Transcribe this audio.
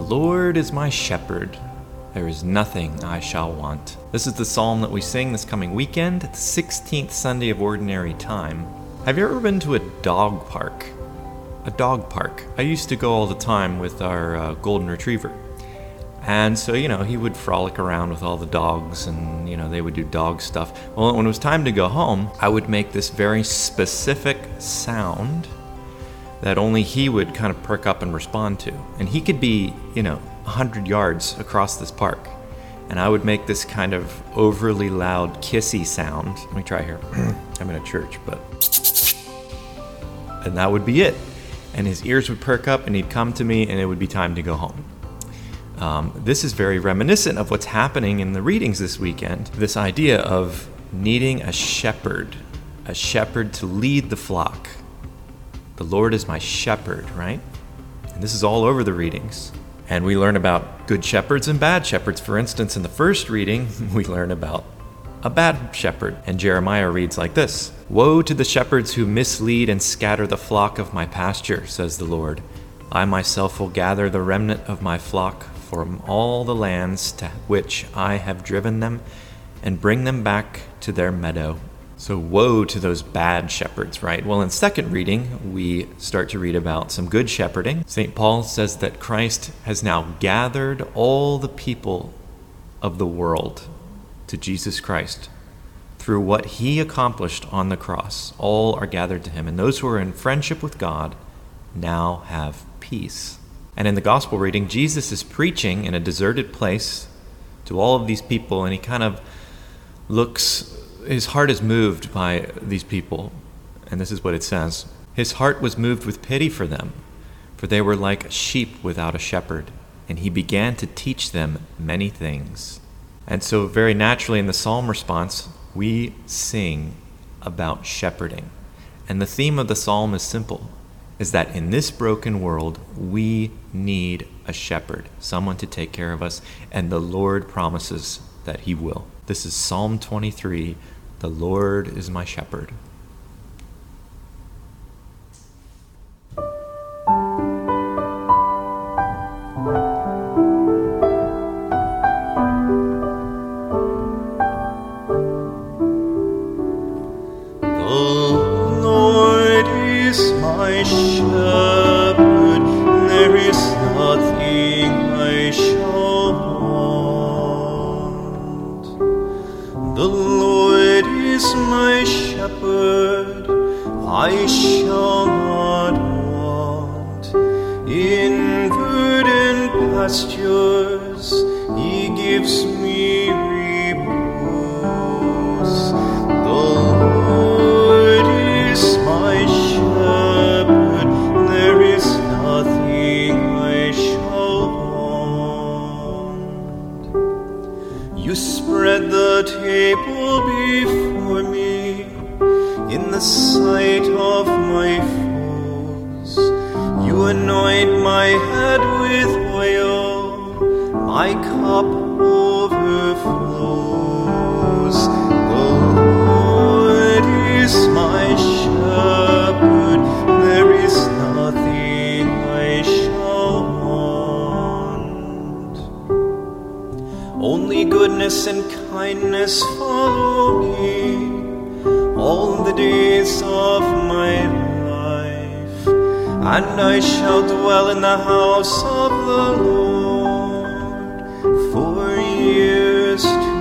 Lord is my shepherd. There is nothing I shall want. This is the psalm that we sing this coming weekend, the 16th Sunday of Ordinary Time. Have you ever been to a dog park? A dog park. I used to go all the time with our uh, golden retriever. And so, you know, he would frolic around with all the dogs and, you know, they would do dog stuff. Well, when it was time to go home, I would make this very specific sound that only he would kind of perk up and respond to. And he could be, you know, 100 yards across this park. And I would make this kind of overly loud, kissy sound. Let me try here. I'm in a church, but. And that would be it. And his ears would perk up and he'd come to me and it would be time to go home. Um, this is very reminiscent of what's happening in the readings this weekend. This idea of needing a shepherd, a shepherd to lead the flock. The Lord is my shepherd, right? And this is all over the readings. And we learn about good shepherds and bad shepherds. For instance, in the first reading, we learn about a bad shepherd. And Jeremiah reads like this Woe to the shepherds who mislead and scatter the flock of my pasture, says the Lord. I myself will gather the remnant of my flock from all the lands to which I have driven them and bring them back to their meadow. So, woe to those bad shepherds, right? Well, in second reading, we start to read about some good shepherding. St. Paul says that Christ has now gathered all the people of the world to Jesus Christ through what he accomplished on the cross. All are gathered to him, and those who are in friendship with God now have peace. And in the gospel reading, Jesus is preaching in a deserted place to all of these people, and he kind of looks, his heart is moved by these people. And this is what it says His heart was moved with pity for them, for they were like sheep without a shepherd, and he began to teach them many things. And so, very naturally, in the psalm response, we sing about shepherding. And the theme of the psalm is simple is that in this broken world, we need a shepherd, someone to take care of us, and the Lord promises that He will. This is Psalm 23 The Lord is my shepherd. I shall not want. In verdant pastures, He gives me anoint my head with oil, my cup overflows. The Lord is my shepherd, there is nothing I shall want. Only goodness and kindness follow me all the days of my life, and I shall dwell in the house of the Lord for years to